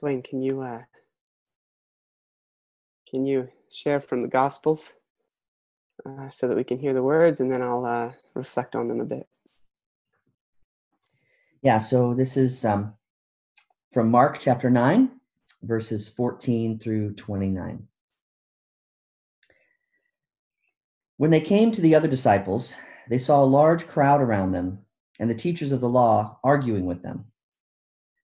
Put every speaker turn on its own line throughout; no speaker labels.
Dwayne, can you uh, can you share from the Gospels uh, so that we can hear the words, and then I'll uh, reflect on them a bit.
Yeah. So this is um, from Mark chapter nine, verses fourteen through twenty-nine. When they came to the other disciples, they saw a large crowd around them and the teachers of the law arguing with them.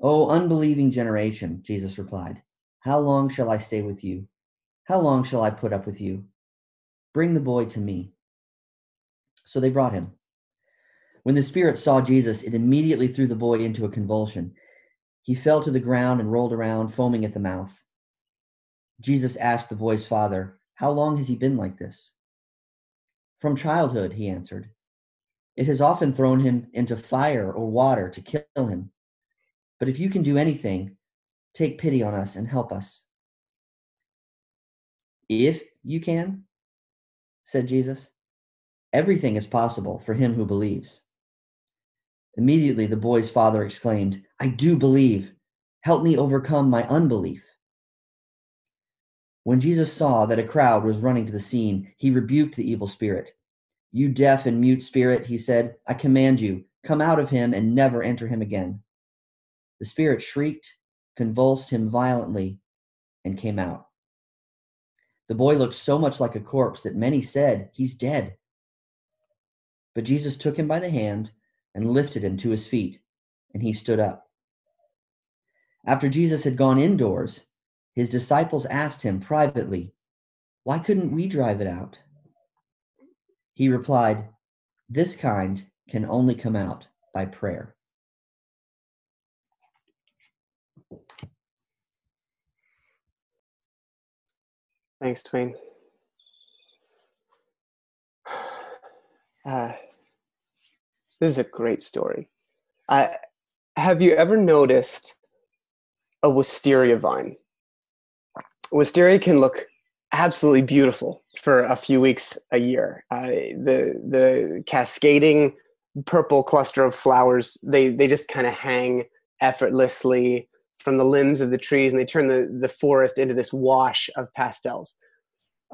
O unbelieving generation, Jesus replied, how long shall I stay with you? How long shall I put up with you? Bring the boy to me. So they brought him. When the spirit saw Jesus, it immediately threw the boy into a convulsion. He fell to the ground and rolled around, foaming at the mouth. Jesus asked the boy's father, How long has he been like this? From childhood, he answered. It has often thrown him into fire or water to kill him. But if you can do anything, take pity on us and help us. If you can, said Jesus, everything is possible for him who believes. Immediately the boy's father exclaimed, I do believe. Help me overcome my unbelief. When Jesus saw that a crowd was running to the scene, he rebuked the evil spirit. You deaf and mute spirit, he said, I command you, come out of him and never enter him again. The spirit shrieked, convulsed him violently, and came out. The boy looked so much like a corpse that many said, He's dead. But Jesus took him by the hand and lifted him to his feet, and he stood up. After Jesus had gone indoors, his disciples asked him privately, Why couldn't we drive it out? He replied, This kind can only come out by prayer.
Thanks, Dwayne. Uh, this is a great story. Have you ever noticed a wisteria vine? Wisteria can look absolutely beautiful for a few weeks a year. Uh, the the cascading purple cluster of flowers they they just kind of hang effortlessly from the limbs of the trees and they turn the, the forest into this wash of pastels.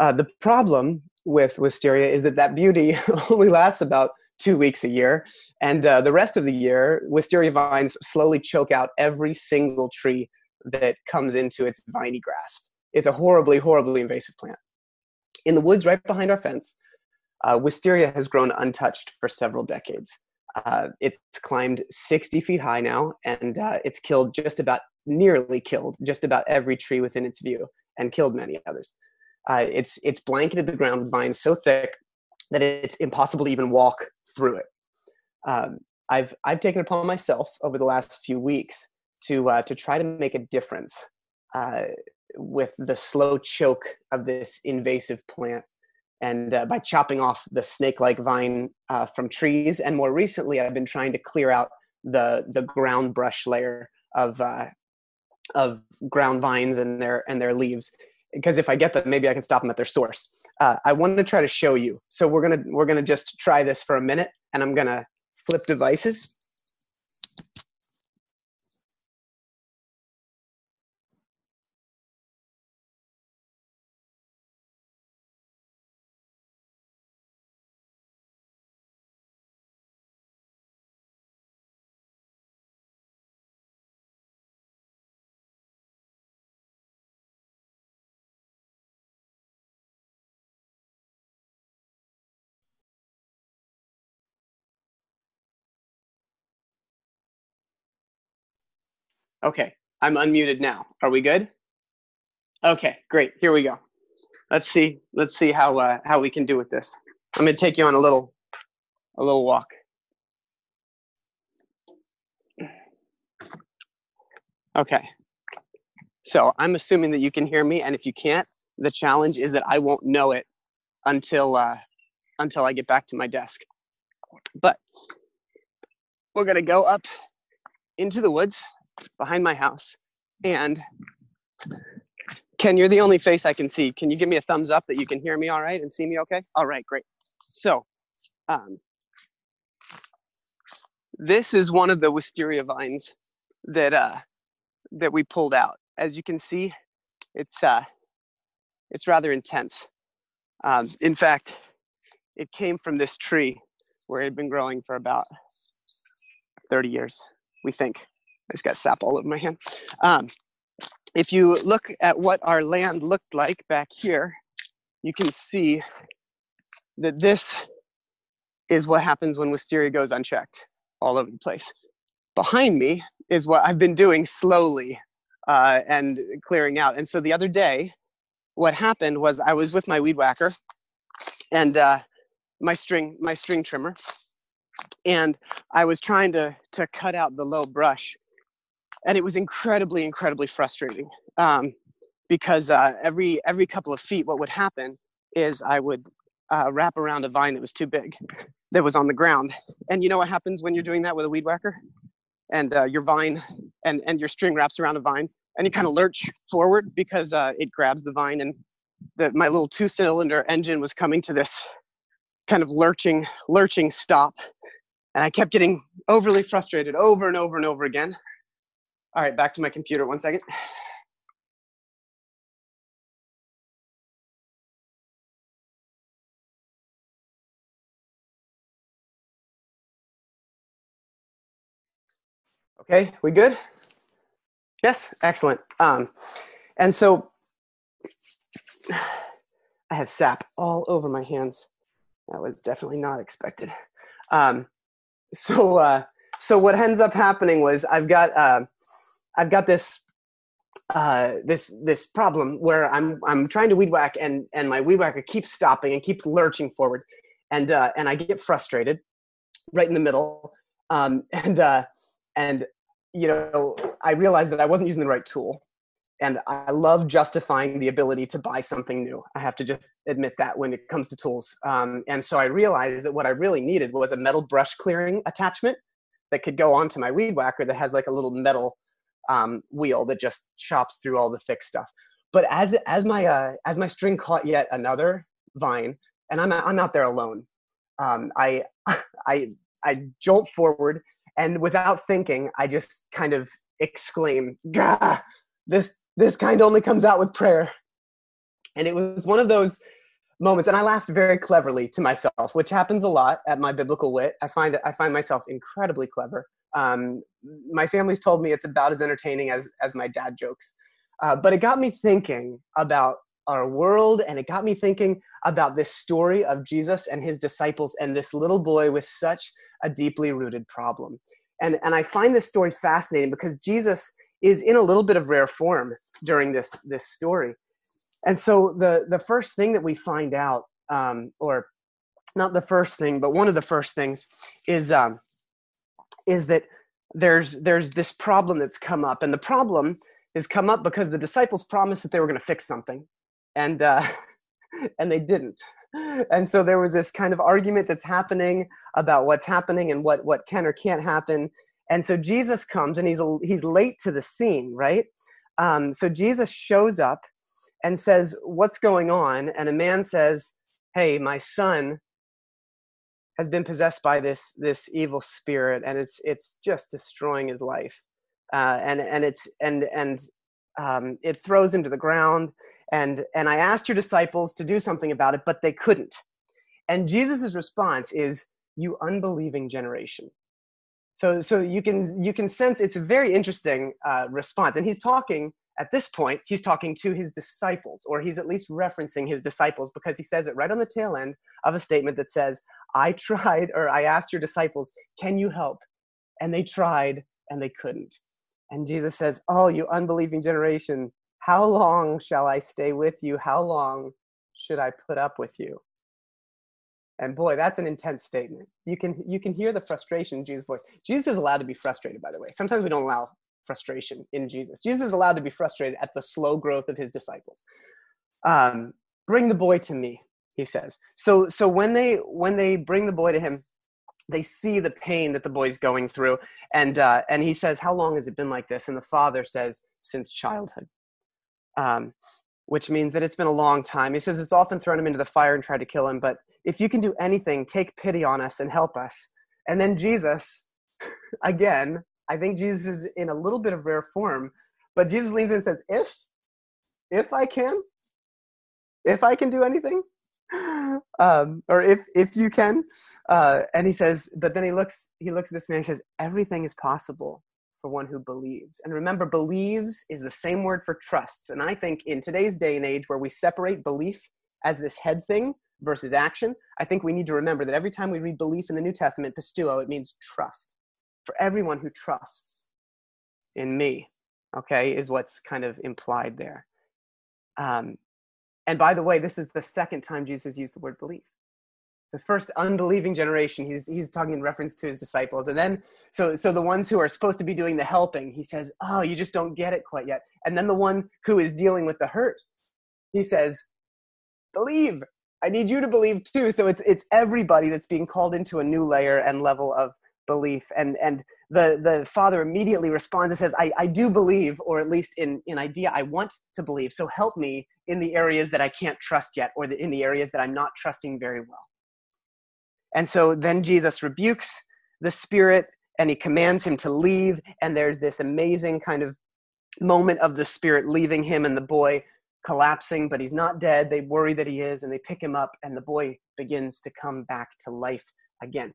Uh, the problem with wisteria is that that beauty only lasts about two weeks a year. And uh, the rest of the year, wisteria vines slowly choke out every single tree that comes into its viney grasp. It's a horribly, horribly invasive plant. In the woods right behind our fence, uh, wisteria has grown untouched for several decades. Uh, it's climbed 60 feet high now, and uh, it's killed just about, nearly killed just about every tree within its view, and killed many others. Uh, it's it's blanketed the ground with vines so thick that it's impossible to even walk through it. Um, I've I've taken it upon myself over the last few weeks to uh, to try to make a difference uh, with the slow choke of this invasive plant and uh, by chopping off the snake-like vine uh, from trees. And more recently i've been trying to clear out the the ground brush layer of uh, of ground vines and their and their leaves. Because if i get them maybe i can stop them at their source. Uh, i want to try to show you. So we're gonna we're gonna just try this for a minute and i'm gonna flip devices Okay, I'm unmuted now. Are we good? Okay, great. Here we go. Let's see. Let's see how uh, how we can do with this. I'm going to take you on a little a little walk. Okay. So I'm assuming that you can hear me, and if you can't, the challenge is that I won't know it until uh, until I get back to my desk. But we're gonna go up into the woods behind my house, and Ken, you're the only face I can see. Can you give me a thumbs up that you can hear me all right and see me okay? All right, great. So, um, this is one of the wisteria vines that uh, that we pulled out. As you can see, it's uh, it's rather intense. Um, in fact, it came from this tree where it had been growing for about 30 years, we think. I just got sap all over my hand. Um, if you look at what our land looked like back here, you can see that this is what happens when wisteria goes unchecked all over the place. Behind me is what I've been doing slowly uh, and clearing out. And so the other day, what happened was I was with my weed whacker and uh, my string my string trimmer, and I was trying to to cut out the low brush, and it was incredibly incredibly frustrating um, because uh, every every couple of feet, what would happen is I would uh, wrap around a vine that was too big, that was on the ground, and you know what happens when you're doing that with a weed whacker, and uh, your vine and and your string wraps around a vine, and you kind of lurch forward because uh, it grabs the vine and the, my little two cylinder engine was coming to this kind of lurching lurching stop and i kept getting overly frustrated over and over and over again all right back to my computer one second okay we good yes excellent um, and so I have sap all over my hands. That was definitely not expected. Um, so, uh, so what ends up happening was I've got uh, I've got this uh, this this problem where I'm I'm trying to weed whack and and my weed whacker keeps stopping and keeps lurching forward, and uh, and I get frustrated right in the middle, um, and uh, and you know I realized that I wasn't using the right tool, and I love justifying the ability to buy something new. I have to just admit that when it comes to tools. Um, and so I realized that what I really needed was a metal brush clearing attachment that could go onto my weed whacker that has like a little metal um, wheel that just chops through all the thick stuff. But as as my uh, as my string caught yet another vine, and I'm I'm out there alone. Um, I I I jolt forward, and without thinking, I just kind of exclaim, "Gah!" This this kind only comes out with prayer. And it was one of those moments, and I laughed very cleverly to myself, which happens a lot at my biblical wit. I find I find myself incredibly clever. Um, my family's told me it's about as entertaining as as my dad jokes, uh, but it got me thinking about our world, and it got me thinking about this story of Jesus and his disciples and this little boy with such a deeply rooted problem. And and I find this story fascinating because Jesus is in a little bit of rare form during this this story. And so the the first thing that we find out, um, or not the first thing, but one of the first things, is um, is that there's there's this problem that's come up, and the problem has come up because the disciples promised that they were going to fix something, and uh, and they didn't. And so there was this kind of argument that's happening about what's happening and what what can or can't happen. And so Jesus comes and he's, he's late to the scene, right? Um, so Jesus shows up and says, What's going on? And a man says, Hey, my son has been possessed by this this evil spirit and it's it's just destroying his life. Uh, and and it's and and um, it throws him to the ground and and i asked your disciples to do something about it but they couldn't. And jesus' response is you unbelieving generation. So so you can you can sense it's a very interesting uh, response. And he's talking at this point he's talking to his disciples or he's at least referencing his disciples because he says it right on the tail end of a statement that says i tried or i asked your disciples can you help and they tried and they couldn't and jesus says oh you unbelieving generation how long shall i stay with you how long should i put up with you and boy, that's an intense statement. You can you can hear the frustration in Jesus' voice. Jesus is allowed to be frustrated, by the way. Sometimes we don't allow frustration in Jesus. Jesus is allowed to be frustrated at the slow growth of his disciples. Um, bring the boy to me, he says. So so when they when they bring the boy to him, they see the pain that the boy's going through, and uh, and he says, "How long has it been like this?" And the father says, "Since childhood." Um, which means that it's been a long time. He says it's often thrown him into the fire and tried to kill him, but if you can do anything, take pity on us and help us. And then Jesus, again, I think Jesus is in a little bit of rare form, but Jesus leans in and says, If, if I can, if I can do anything, um, or if if you can, uh, and he says, but then he looks he looks at this man and says, everything is possible for one who believes. And remember, believes is the same word for trusts. And I think in today's day and age where we separate belief as this head thing versus action, I think we need to remember that every time we read belief in the New Testament, pisteuo, it means trust. For everyone who trusts in me, okay, is what's kind of implied there. Um, and by the way, this is the second time Jesus used the word belief. The first unbelieving generation, he's, he's talking in reference to his disciples. And then, so, so the ones who are supposed to be doing the helping, he says, Oh, you just don't get it quite yet. And then the one who is dealing with the hurt, he says, Believe. I need you to believe too. So it's, it's everybody that's being called into a new layer and level of belief. And, and the, the father immediately responds and says, I, I do believe, or at least in, in idea, I want to believe. So help me in the areas that I can't trust yet, or the, in the areas that I'm not trusting very well. And so then Jesus rebukes the spirit and he commands him to leave. And there's this amazing kind of moment of the spirit leaving him and the boy collapsing, but he's not dead. They worry that he is and they pick him up, and the boy begins to come back to life again.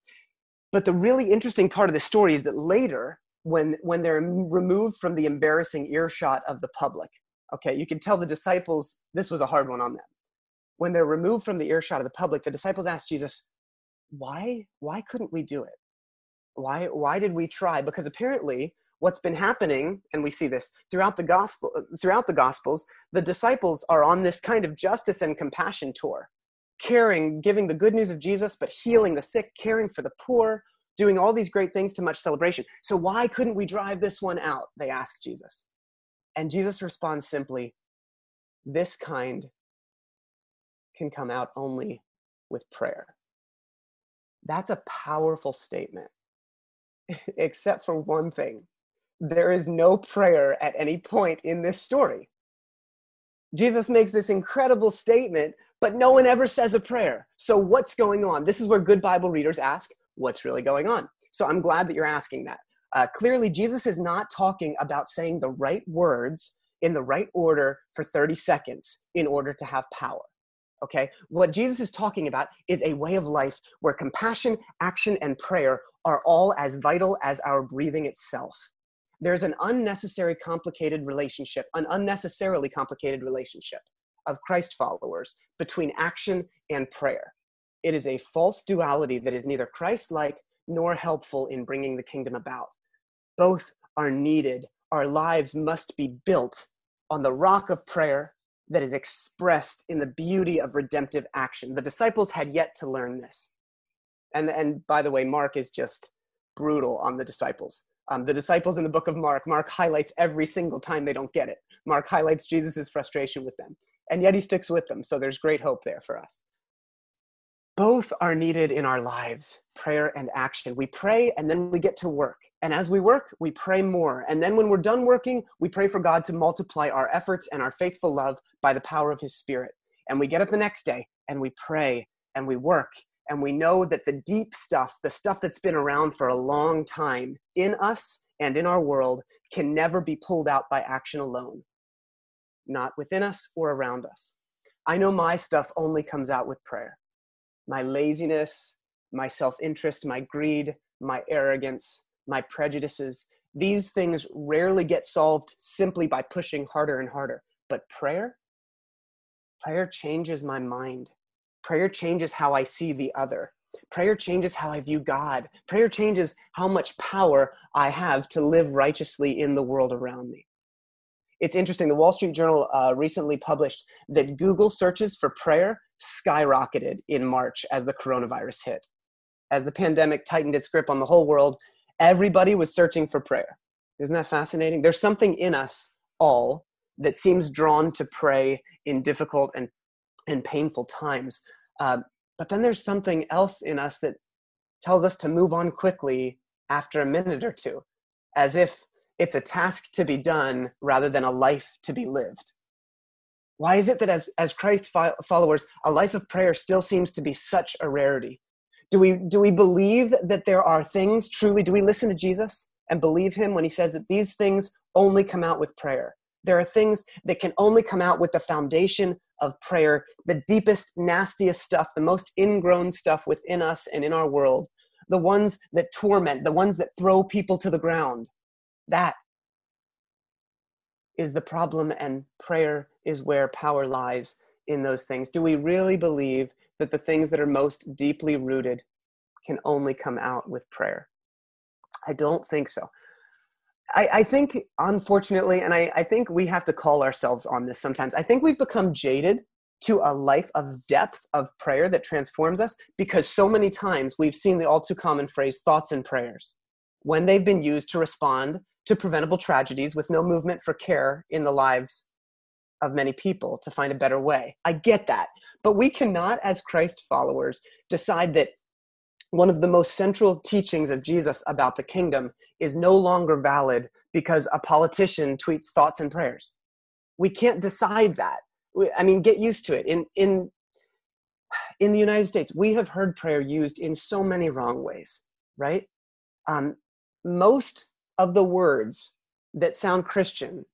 But the really interesting part of the story is that later, when, when they're removed from the embarrassing earshot of the public, okay, you can tell the disciples this was a hard one on them. When they're removed from the earshot of the public, the disciples ask Jesus, why, why couldn't we do it? Why, why did we try? Because apparently, what's been happening and we see this throughout the gospel uh, throughout the gospels the disciples are on this kind of justice and compassion tour caring, giving the good news of Jesus, but healing the sick, caring for the poor, doing all these great things to much celebration. So why couldn't we drive this one out? They ask Jesus. And Jesus responds simply, This kind can come out only with prayer. That's a powerful statement, except for one thing there is no prayer at any point in this story. Jesus makes this incredible statement, but no one ever says a prayer. So, what's going on? This is where good Bible readers ask, What's really going on? So, I'm glad that you're asking that. Uh, clearly, Jesus is not talking about saying the right words in the right order for 30 seconds in order to have power. Okay? What Jesus is talking about is a way of life where compassion, action, and prayer are all as vital as our breathing itself there's an unnecessary complicated relationship, an unnecessarily complicated relationship of Christ followers between action and prayer. It is a false duality that is neither Christ like nor helpful in bringing the kingdom about. Both are needed. Our lives must be built on the rock of prayer that is expressed in the beauty of redemptive action. The disciples had yet to learn this. And, and by the way, Mark is just brutal on the disciples. Um, the disciples in the book of Mark, Mark highlights every single time they don't get it. Mark highlights Jesus' frustration with them, and yet he sticks with them. So there's great hope there for us. Both are needed in our lives prayer and action. We pray and then we get to work. And as we work, we pray more. And then when we're done working, we pray for God to multiply our efforts and our faithful love by the power of His Spirit. And we get up the next day and we pray and we work and we know that the deep stuff, the stuff that's been around for a long time in us and in our world, can never be pulled out by action alone, not within us or around us. I know my stuff only comes out with prayer. My laziness, my self interest, my greed, my arrogance, my prejudices, these things rarely get solved simply by pushing harder and harder. But prayer, prayer changes my mind Prayer changes how I see the other. Prayer changes how I view God. Prayer changes how much power I have to live righteously in the world around me. It's interesting. The Wall Street Journal uh, recently published that Google searches for prayer skyrocketed in March as the coronavirus hit. As the pandemic tightened its grip on the whole world, everybody was searching for prayer. Isn't that fascinating? There's something in us all that seems drawn to pray in difficult and, and painful times. Uh, but then there's something else in us that tells us to move on quickly after a minute or two, as if it's a task to be done rather than a life to be lived. Why is it that as, as Christ followers, a life of prayer still seems to be such a rarity? Do we, do we believe that there are things truly, do we listen to Jesus and believe him when he says that these things only come out with prayer? There are things that can only come out with the foundation of prayer, the deepest, nastiest stuff, the most ingrown stuff within us and in our world, the ones that torment, the ones that throw people to the ground. That is the problem, and prayer is where power lies in those things. Do we really believe that the things that are most deeply rooted can only come out with prayer? I don't think so. I, I think, unfortunately, and I, I think we have to call ourselves on this sometimes. I think we've become jaded to a life of depth of prayer that transforms us because so many times we've seen the all too common phrase thoughts and prayers when they've been used to respond to preventable tragedies with no movement for care in the lives of many people to find a better way. I get that. But we cannot, as Christ followers, decide that one of the most central teachings of Jesus about the kingdom is no longer valid because a politician tweets thoughts and prayers. We can't decide that. I mean, get used to it. In in in the United States, we have heard prayer used in so many wrong ways, right? Um, most of the words that sound Christian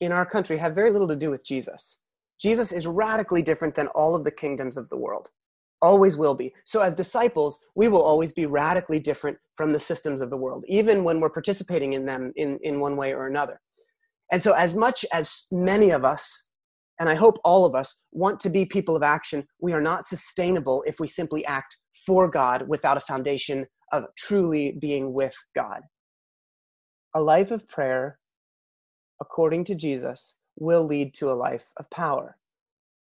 in our country have very little to do with Jesus. Jesus is radically different than all of the kingdoms of the world always will be. So, as disciples, we will always be radically different from the systems of the world, even when we're participating in them in, in one way or another. And so, as much as many of us, and I hope all of us, want to be people of action, we are not sustainable if we simply act for God without a foundation of truly being with God. A life of prayer, according to Jesus, will lead to a life of power.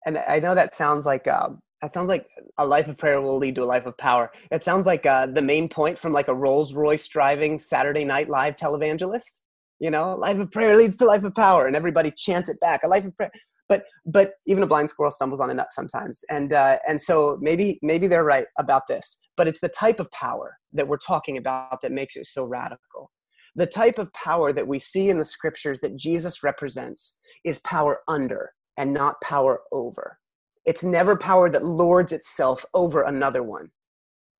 And I know that sounds like um, that sounds like a life of prayer will lead to a life of power. It sounds like uh, the main point from like a Rolls Royce driving Saturday Night Live televangelist. You know, life of prayer leads to life of power, and everybody chants it back. A life of prayer, but but even a blind squirrel stumbles on a nut sometimes, and uh, and so maybe maybe they're right about this. But it's the type of power that we're talking about that makes it so radical. The type of power that we see in the scriptures that Jesus represents is power under and not power over it's never power that lords itself over another one.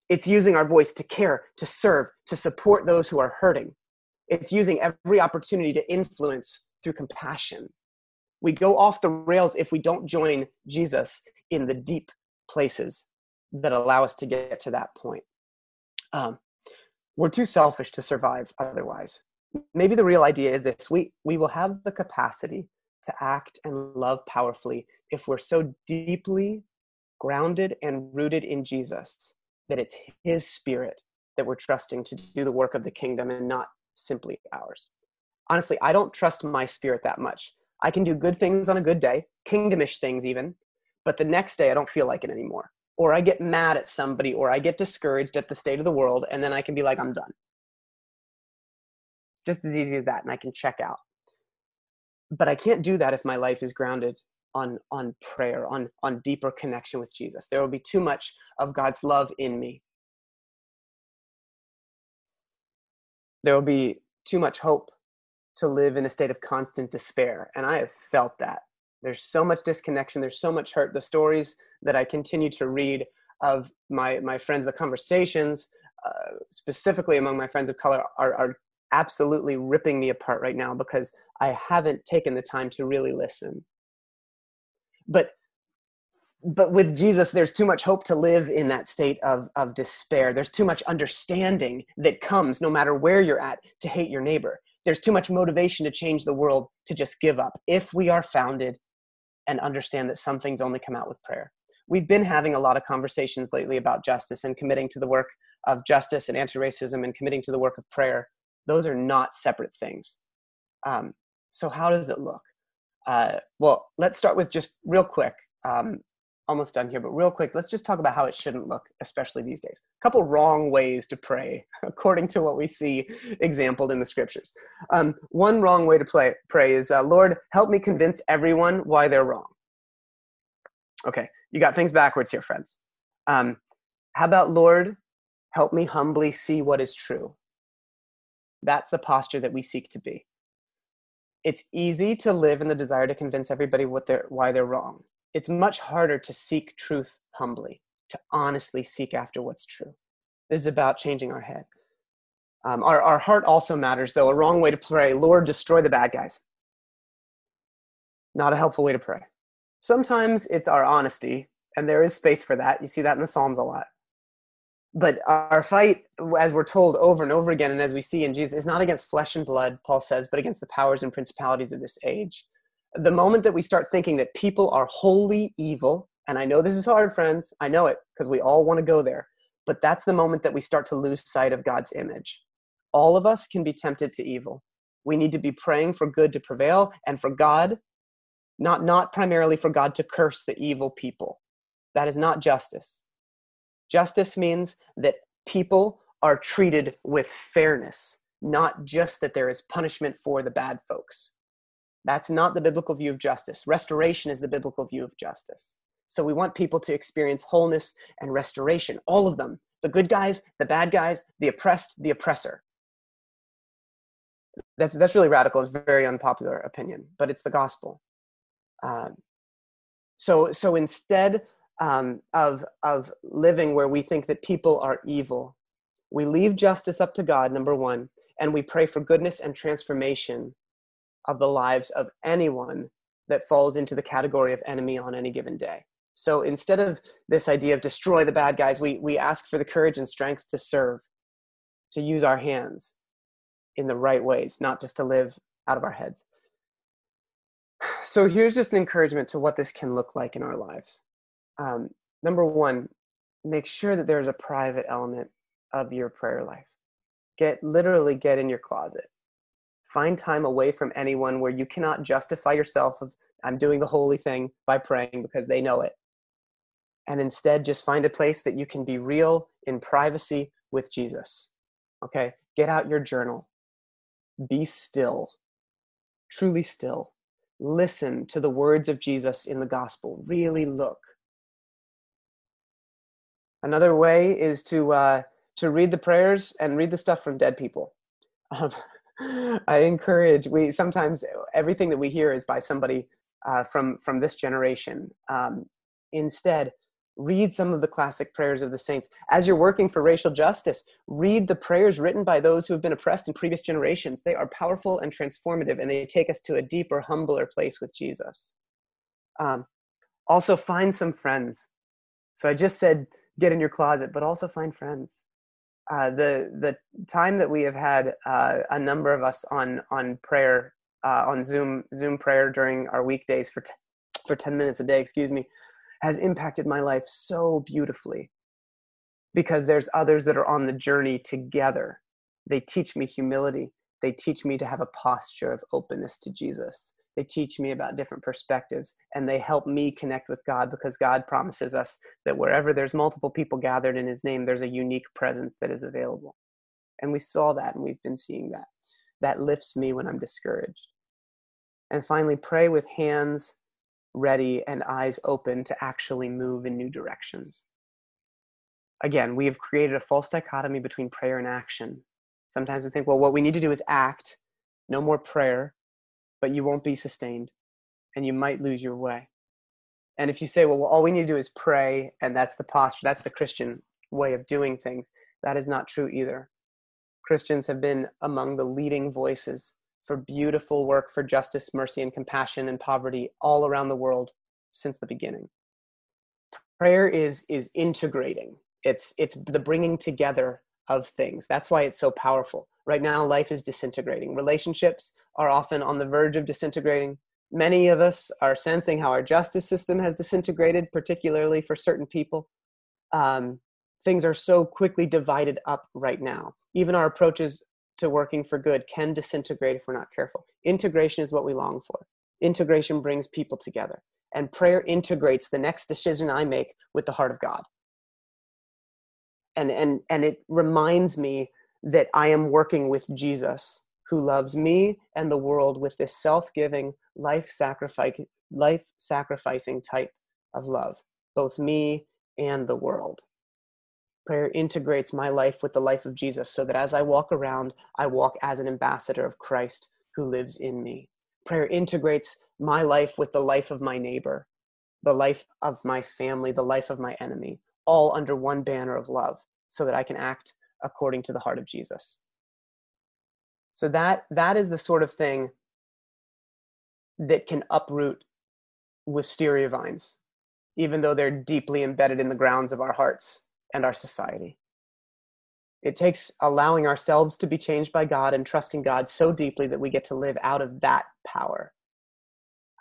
It's using our voice to care, to serve, to support those who are hurting. It's using every opportunity to influence through compassion. We go off the rails if we don't join Jesus in the deep places that allow us to get to that point. Um, we're too selfish to survive otherwise. Maybe the real idea is this we, we will have the capacity to act and love powerfully if we're so deeply grounded and rooted in Jesus that it's His Spirit that we're trusting to do the work of the kingdom and not simply ours. Honestly, I don't trust my spirit that much. I can do good things on a good day, kingdomish things even, but the next day I don't feel like it anymore. Or I get mad at somebody, or I get discouraged at the state of the world, and then I can be like, I'm done. Just as easy as that, and I can check out. But i can't do that if my life is grounded on on prayer on on deeper connection with jesus. There will be too much of god's love in me. There will be too much hope to live in a state of constant despair and i have felt that there's so much disconnection there's so much hurt the stories that i continue to read of my my friends the conversations uh, specifically among my friends of color are, are absolutely ripping me apart right now because I haven't taken the time to really listen. But but with Jesus, there's too much hope to live in that state of, of despair. There's too much understanding that comes, no matter where you're at, to hate your neighbor. There's too much motivation to change the world to just give up if we are founded and understand that some things only come out with prayer. We've been having a lot of conversations lately about justice and committing to the work of justice and anti racism and committing to the work of prayer. Those are not separate things. Um, so how does it look? Uh, well, let's start with just real quick um, almost done here, but real quick, let's just talk about how it shouldn't look, especially these days. A couple wrong ways to pray, according to what we see exampled in the scriptures. Um, one wrong way to play, pray is, uh, Lord, help me convince everyone why they're wrong. Okay, you got things backwards here, friends. Um, how about, Lord, help me humbly see what is true? That's the posture that we seek to be. It's easy to live in the desire to convince everybody what they're, why they're wrong it's much harder to seek truth humbly, to honestly seek after what's true. This is about changing our head. Um, our, our heart also matters, though. A wrong way to pray, Lord, destroy the bad guys. Not a helpful way to pray. Sometimes it's our honesty, and there is space for that. You see that in the Psalms a lot. But our fight, as we're told over and over again, and as we see in Jesus, is not against flesh and blood, Paul says, but against the powers and principalities of this age the moment that we start thinking that people are wholly evil, and I know this is hard, friends, I know it because we all want to go there, but that's the moment that we start to lose sight of God's image. All of us can be tempted to evil. We need to be praying for good to prevail and for God, not, not primarily for God to curse the evil people. That is not justice. Justice means that people are treated with fairness, not just that there is punishment for the bad folks. That's not the biblical view of justice. Restoration is the biblical view of justice. So we want people to experience wholeness and restoration, all of them the good guys, the bad guys, the oppressed, the oppressor. That's, that's really radical. It's a very unpopular opinion, but it's the gospel. Um, so, so instead um, of, of living where we think that people are evil, we leave justice up to God, number one, and we pray for goodness and transformation of the lives of anyone that falls into the category of enemy on any given day. So instead of this idea of destroy the bad guys, we, we ask for the courage and strength to serve, to use our hands in the right ways, not just to live out of our heads. So here's just an encouragement to what this can look like in our lives. Um, number one, make sure that there's a private element of your prayer life. Get literally get in your closet find time away from anyone where you cannot justify yourself of i'm doing the holy thing by praying because they know it. And instead just find a place that you can be real in privacy with jesus. Okay? Get out your journal. Be still. Truly still. Listen to the words of jesus in the gospel. Really look. Another way is to uh, to read the prayers and read the stuff from dead people. Um, I encourage. We sometimes everything that we hear is by somebody uh, from from this generation. Um, instead, read some of the classic prayers of the saints. As you're working for racial justice, read the prayers written by those who have been oppressed in previous generations. They are powerful and transformative, and they take us to a deeper, humbler place with Jesus. Um, also, find some friends. So I just said get in your closet, but also find friends. Uh, the the time that we have had uh, a number of us on on prayer uh, on Zoom Zoom prayer during our weekdays for t- for ten minutes a day, excuse me, has impacted my life so beautifully because there's others that are on the journey together. They teach me humility. They teach me to have a posture of openness to Jesus they teach me about different perspectives and they help me connect with God because God promises us that wherever there's multiple people gathered in his name, there's a unique presence that is available. And we saw that and we've been seeing that. That lifts me when I'm discouraged. And finally, pray with hands ready and eyes open to actually move in new directions. Again, we have created a false dichotomy between prayer and action. Sometimes we think, well, what we need to do is act, no more prayer but you won't be sustained and you might lose your way. And if you say, well, well, all we need to do is pray, and that's the posture, that's the Christian way of doing things, that is not true either. Christians have been among the leading voices for beautiful work for justice, mercy, and compassion and poverty all around the world since the beginning. Prayer is, is integrating, it's, it's the bringing together of things. That's why it's so powerful. Right now, life is disintegrating. Relationships are often on the verge of disintegrating. Many of us are sensing how our justice system has disintegrated, particularly for certain people. Um, things are so quickly divided up right now. Even our approaches to working for good can disintegrate if we're not careful. Integration is what we long for. Integration brings people together. And prayer integrates the next decision I make with the heart of God. And, and, and it reminds me that I am working with Jesus, who loves me and the world with this self giving, life sacrificing type of love, both me and the world. Prayer integrates my life with the life of Jesus so that as I walk around, I walk as an ambassador of Christ who lives in me. Prayer integrates my life with the life of my neighbor, the life of my family, the life of my enemy, all under one banner of love so that I can act according to the heart of Jesus. So that that is the sort of thing that can uproot wisteria vines, even though they're deeply embedded in the grounds of our hearts and our society. It takes allowing ourselves to be changed by God and trusting God so deeply that we get to live out of that power.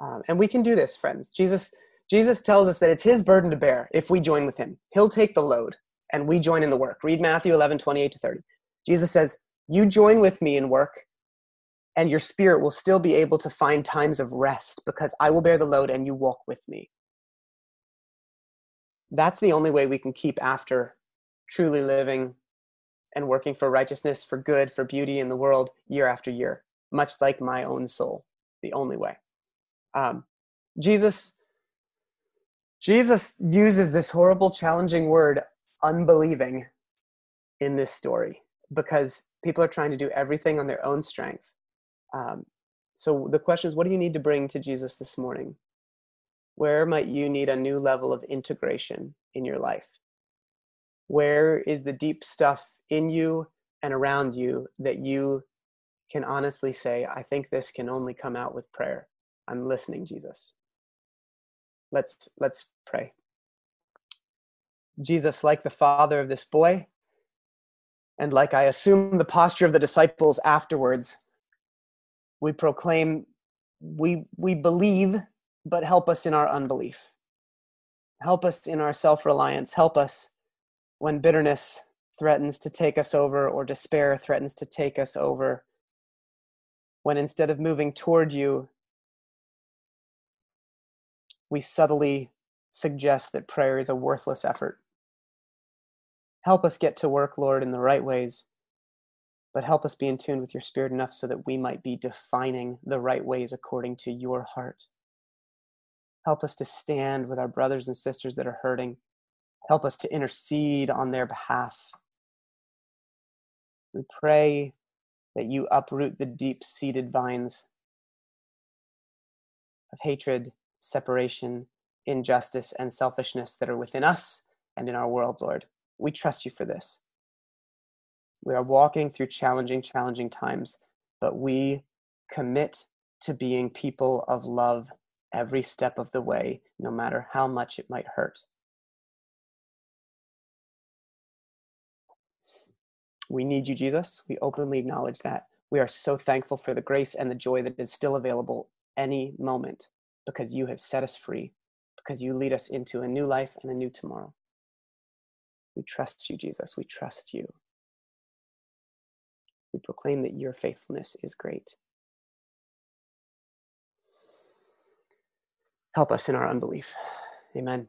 Um, and we can do this, friends. Jesus, Jesus tells us that it's his burden to bear if we join with him. He'll take the load and we join in the work. Read Matthew 11, 28 to 30. Jesus says, You join with me in work, and your spirit will still be able to find times of rest because I will bear the load and you walk with me. That's the only way we can keep after truly living and working for righteousness, for good, for beauty in the world year after year, much like my own soul. The only way. Um, Jesus, Jesus uses this horrible, challenging word unbelieving in this story because people are trying to do everything on their own strength. Um, so the question is, what do you need to bring to Jesus this morning? Where might you need a new level of integration in your life? Where is the deep stuff in you and around you that you can honestly say, I think this can only come out with prayer? I'm listening, Jesus. Let's let's pray. Jesus, like the father of this boy, and like I assume the posture of the disciples afterwards, we proclaim, we, we believe, but help us in our unbelief. Help us in our self reliance. Help us when bitterness threatens to take us over or despair threatens to take us over. When instead of moving toward you, we subtly suggest that prayer is a worthless effort. Help us get to work, Lord, in the right ways, but help us be in tune with your spirit enough so that we might be defining the right ways according to your heart. Help us to stand with our brothers and sisters that are hurting. Help us to intercede on their behalf. We pray that you uproot the deep seated vines of hatred, separation, injustice, and selfishness that are within us and in our world, Lord. We trust you for this. We are walking through challenging, challenging times, but we commit to being people of love every step of the way, no matter how much it might hurt. We need you, Jesus. We openly acknowledge that. We are so thankful for the grace and the joy that is still available any moment because you have set us free, because you lead us into a new life and a new tomorrow. We trust you, Jesus. We trust you. We proclaim that your faithfulness is great. Help us in our unbelief. Amen.